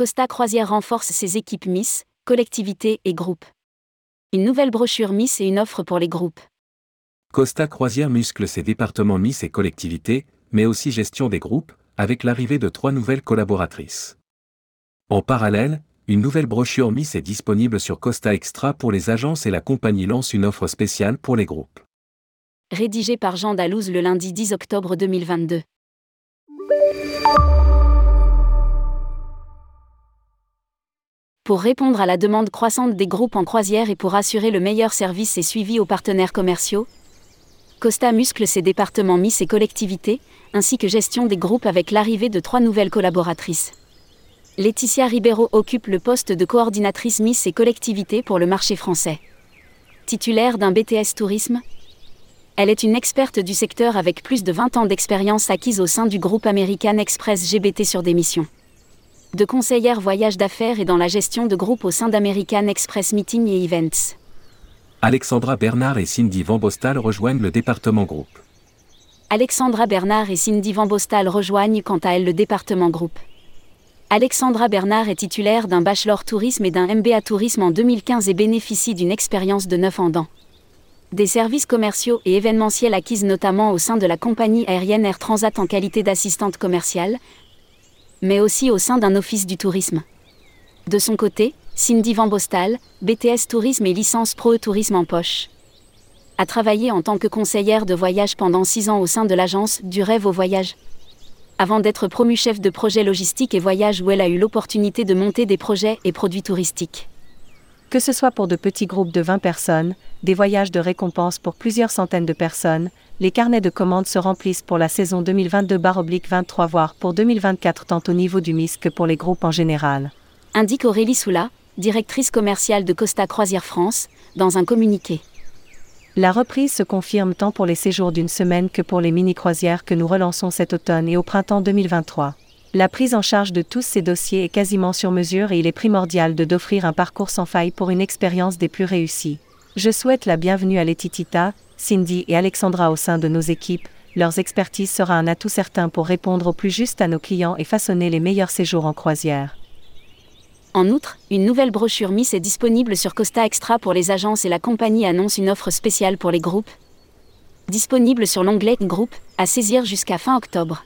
Costa Croisière renforce ses équipes Miss, collectivités et groupes. Une nouvelle brochure Miss et une offre pour les groupes. Costa Croisière muscle ses départements Miss et collectivités, mais aussi gestion des groupes, avec l'arrivée de trois nouvelles collaboratrices. En parallèle, une nouvelle brochure Miss est disponible sur Costa Extra pour les agences et la compagnie lance une offre spéciale pour les groupes. Rédigé par Jean Dalouse le lundi 10 octobre 2022. Pour répondre à la demande croissante des groupes en croisière et pour assurer le meilleur service et suivi aux partenaires commerciaux, Costa muscle ses départements Miss et collectivités, ainsi que gestion des groupes avec l'arrivée de trois nouvelles collaboratrices. Laetitia Ribeiro occupe le poste de coordinatrice Miss et collectivités pour le marché français. Titulaire d'un BTS Tourisme, elle est une experte du secteur avec plus de 20 ans d'expérience acquise au sein du groupe American Express GBT sur des missions. De conseillère voyage d'affaires et dans la gestion de groupes au sein d'American Express Meeting et Events. Alexandra Bernard et Cindy Van Bostal rejoignent le département groupe. Alexandra Bernard et Cindy Van Bostal rejoignent quant à elle le département groupe. Alexandra Bernard est titulaire d'un bachelor tourisme et d'un MBA tourisme en 2015 et bénéficie d'une expérience de 9 ans dans des services commerciaux et événementiels acquises notamment au sein de la compagnie aérienne Air Transat en qualité d'assistante commerciale, mais aussi au sein d'un office du tourisme. De son côté, Cindy Van Bostal, BTS Tourisme et licence Pro Tourisme en poche. A travaillé en tant que conseillère de voyage pendant six ans au sein de l'agence Du rêve au voyage. Avant d'être promue chef de projet logistique et voyage où elle a eu l'opportunité de monter des projets et produits touristiques. Que ce soit pour de petits groupes de 20 personnes, des voyages de récompense pour plusieurs centaines de personnes, les carnets de commandes se remplissent pour la saison 2022-23 voire pour 2024 tant au niveau du MIS que pour les groupes en général. Indique Aurélie Soula, directrice commerciale de Costa Croisière France, dans un communiqué. La reprise se confirme tant pour les séjours d'une semaine que pour les mini-croisières que nous relançons cet automne et au printemps 2023. La prise en charge de tous ces dossiers est quasiment sur mesure et il est primordial de d'offrir un parcours sans faille pour une expérience des plus réussies. Je souhaite la bienvenue à Letitita, Cindy et Alexandra au sein de nos équipes. Leurs expertises sera un atout certain pour répondre au plus juste à nos clients et façonner les meilleurs séjours en croisière. En outre, une nouvelle brochure Miss est disponible sur Costa Extra pour les agences et la compagnie annonce une offre spéciale pour les groupes. Disponible sur l'onglet Groupe, à saisir jusqu'à fin octobre.